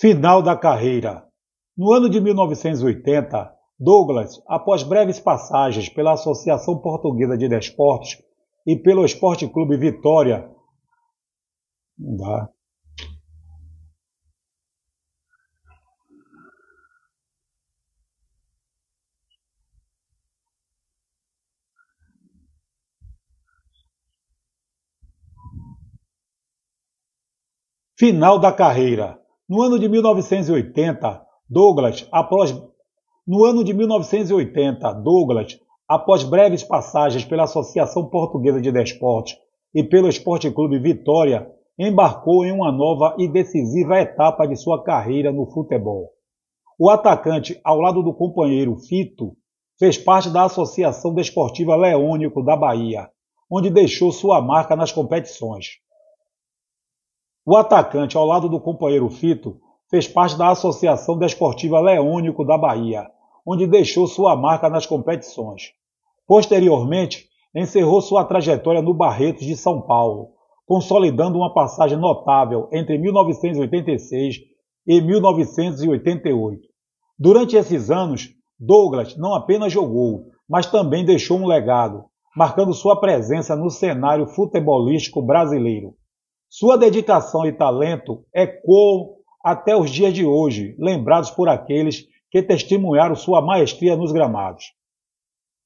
Final da carreira. No ano de 1980, Douglas, após breves passagens pela Associação Portuguesa de Desportos e pelo Esporte Clube Vitória, não dá. Final da carreira. No ano de 1980, Douglas, após no ano de 1980, Douglas, após breves passagens pela Associação Portuguesa de Desportos e pelo Esporte Clube Vitória, embarcou em uma nova e decisiva etapa de sua carreira no futebol. O atacante, ao lado do companheiro Fito, fez parte da Associação Desportiva Leônico da Bahia, onde deixou sua marca nas competições. O atacante, ao lado do companheiro Fito, fez parte da Associação Desportiva Leônico da Bahia, onde deixou sua marca nas competições. Posteriormente, encerrou sua trajetória no Barretos de São Paulo, consolidando uma passagem notável entre 1986 e 1988. Durante esses anos, Douglas não apenas jogou, mas também deixou um legado, marcando sua presença no cenário futebolístico brasileiro. Sua dedicação e talento ecoam até os dias de hoje, lembrados por aqueles que testemunharam sua maestria nos gramados.